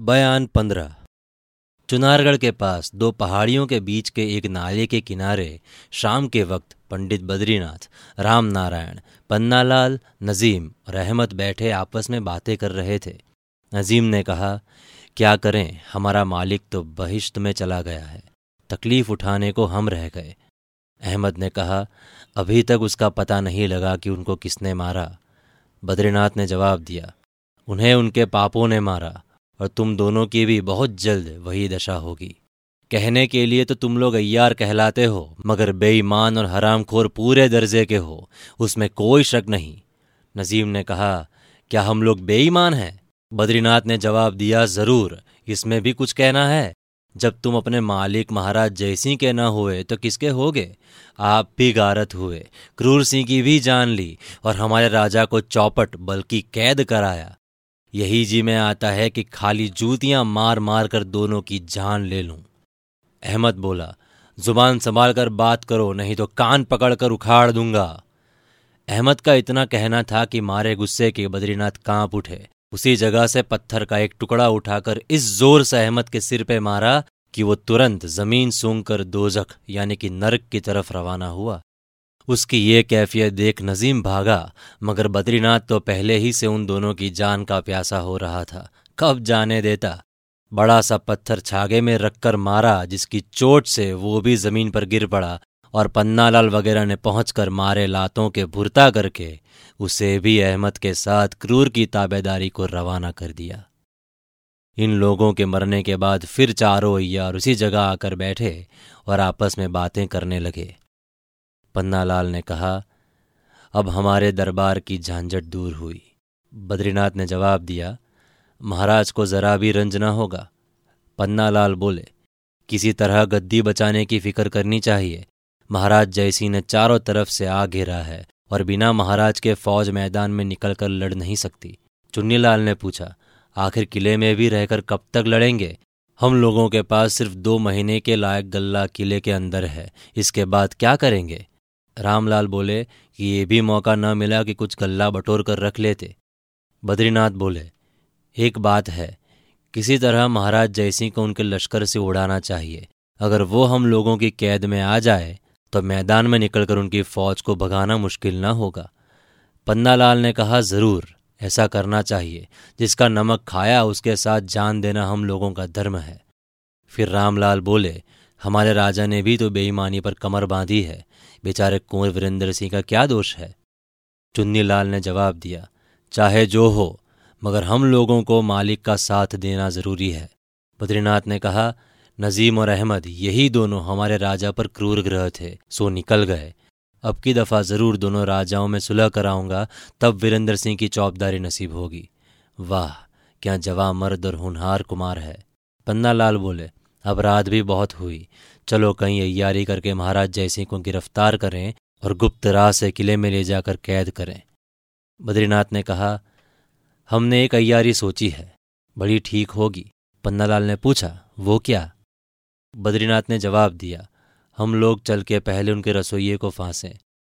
बयान पंद्रह। चुनारगढ़ के पास दो पहाड़ियों के बीच के एक नाले के किनारे शाम के वक्त पंडित बद्रीनाथ, राम नारायण, पन्नालाल, नजीम और अहमद बैठे आपस में बातें कर रहे थे। नजीम ने कहा, क्या करें? हमारा मालिक तो बहिश्त में चला गया है। तकलीफ़ उठाने को हम रह गए। अहमद ने कहा, अभी तक उसका पता नहीं लगा कि उनको किसने मारा। बद्रीनाथ ने जवाब दिया, उन्हें उनके पापों ने मारा। और तुम दोनों की भी बहुत जल्द वही दशा होगी। कहने के लिए तो तुम लोग अय्यार कहलाते हो, मगर बेईमान और हरामखोर पूरे दर्जे के हो, उसमें कोई शक नहीं। नजीम ने कहा, क्या हम लोग बेईमान हैं? बद्रीनाथ ने जवाब दिया, ज़रूर, इसमें भी कुछ कहना है। जब तुम अपने मालिक महाराज जयसिंह के न हुए तो किसके होगे? आप भी गारत हुए क्रूर सिंह की भी जान ली, और हमारे राजा को चौपट बल्कि कैद कराया। यही जी में आता है कि खाली जूतियाँ मार मार कर दोनों की जान ले लूँ। अहमद बोला, ज़ुबान संभाल कर बात करो, नहीं तो कान पकड़कर उखाड़ दूँगा। अहमद का इतना कहना था कि मारे गुस्से के बद्रीनाथ काँप उठे। उसी जगह से पत्थर का एक टुकड़ा उठाकर इस ज़ोर से अहमद के सिर पे मारा कि वो तुरंत ज़मीन सूंघ कर दोजख, यानी कि नरक की तरफ़ रवाना हुआ। उसकी ये कैफियत देख नजीम भागा, मगर बद्रीनाथ तो पहले ही से उन दोनों की जान का प्यासा हो रहा था। कब जाने देता? बड़ा सा पत्थर छागे में रखकर मारा, जिसकी चोट से वो भी ज़मीन पर गिर पड़ा, और पन्नालाल वगैरह ने पहुंचकर मारे लातों के भुरता करके, उसे भी अहमद के साथ क्रूर की ताबेदारी को रवाना कर दिया। इन लोगों के मरने के बाद फिर चारों अय्यार उसी जगह आकर बैठे और आपस में बातें करने लगे। पन्नालाल ने कहा, अब हमारे दरबार की झांझट दूर हुई। बद्रीनाथ ने जवाब दिया, महाराज को जरा भी रंज न होगा। पन्नालाल बोले, किसी तरह गद्दी बचाने की फ़िक्र करनी चाहिए। महाराज जयसिंह ने चारों तरफ़ से आ घेरा है और बिना महाराज के फौज मैदान में निकलकर लड़ नहीं सकती। चुन्नीलाल ने पूछा, आखिर किले में भी रहकर कब तक लड़ेंगे? हम लोगों के पास सिर्फ़ दो महीने के लायक गल्ला किले के अंदर है, इसके बाद क्या करेंगे? रामलाल बोले कि ये भी मौका न मिला कि कुछ गल्ला बटोर कर रख लेते। बद्रीनाथ बोले, एक बात है, किसी तरह महाराज जयसिंह को उनके लश्कर से उड़ाना चाहिए। अगर वो हम लोगों की कैद में आ जाए तो मैदान में निकलकर उनकी फौज को भगाना मुश्किल न होगा। पन्नालाल ने कहा, ज़रूर, ऐसा करना चाहिए। जिसका नमक खाया, उसके साथ जान देना हम लोगों का धर्म है। फिर रामलाल बोले हमारे राजा ने भी तो बेईमानी पर कमर बांधी है। बेचारे कुंवर वीरेंद्र सिंह का क्या दोष है? चुन्नीलाल ने जवाब दिया, चाहे जो हो, मगर हम लोगों को मालिक का साथ देना ज़रूरी है। बद्रीनाथ ने कहा, नजीम और अहमद, यही दोनों हमारे राजा पर क्रूर ग्रह थे, सो निकल गए। अब की दफ़ा ज़रूर दोनों राजाओं में सुलह कराऊँगा, तब वीरेंद्र सिंह की चौबदारी नसीब होगी। वाह, क्या जवा मर्द और हुनहार कुमार है। पन्ना लाल बोले अब रात भी बहुत हुई। चलो कहीं अयारी करके महाराज जयसिंह को गिरफ़्तार करें और गुप्त राह से किले में ले जाकर कैद करें। बद्रीनाथ ने कहा, हमने एक अयारी सोची है, बड़ी ठीक होगी। पन्नालाल ने पूछा, वो क्या? बद्रीनाथ ने जवाब दिया, हम लोग चल के पहले उनके रसोइये को फांसें।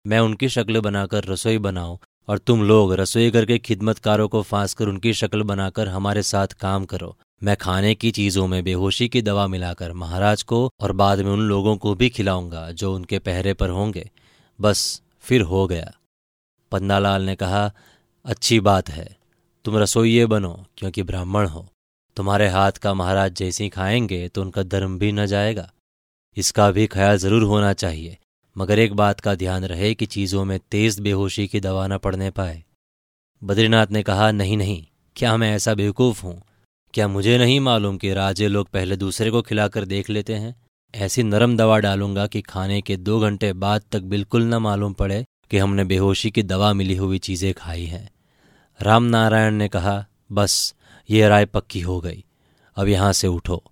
मैं उनकी शक्ल बनाकर रसोई बनाऊँ और तुम लोग रसोई करके खिदमतकारों को फांस कर उनकी शक्ल बनाकर हमारे साथ काम करो। मैं खाने की चीज़ों में बेहोशी की दवा मिलाकर महाराज को और बाद में उन लोगों को भी खिलाऊँगा जो उनके पहरे पर होंगे। बस फिर हो गया। पन्नालाल ने कहा, अच्छी बात है। तुम रसोइये बनो, क्योंकि ब्राह्मण हो। तुम्हारे हाथ का महाराज जैसी खाएँगे तो उनका धर्म भी न जाएगा। इसका भी ख्याल ज़रूर होना चाहिए, मगर एक बात का ध्यान रहे कि चीज़ों में तेज बेहोशी की दवा न पड़ने पाए। बद्रीनाथ ने कहा, नहीं नहीं, क्या मैं ऐसा बेवकूफ़ हूँ? क्या मुझे नहीं मालूम कि राजे लोग पहले दूसरे को खिलाकर देख लेते हैं? ऐसी नरम दवा डालूँगा कि खाने के दो घंटे बाद तक बिल्कुल न मालूम पड़े कि हमने बेहोशी की दवा मिली हुई चीज़ें खाई हैं। रामनारायण ने कहा, बस, ये राय पक्की हो गई। अब यहाँ से उठो।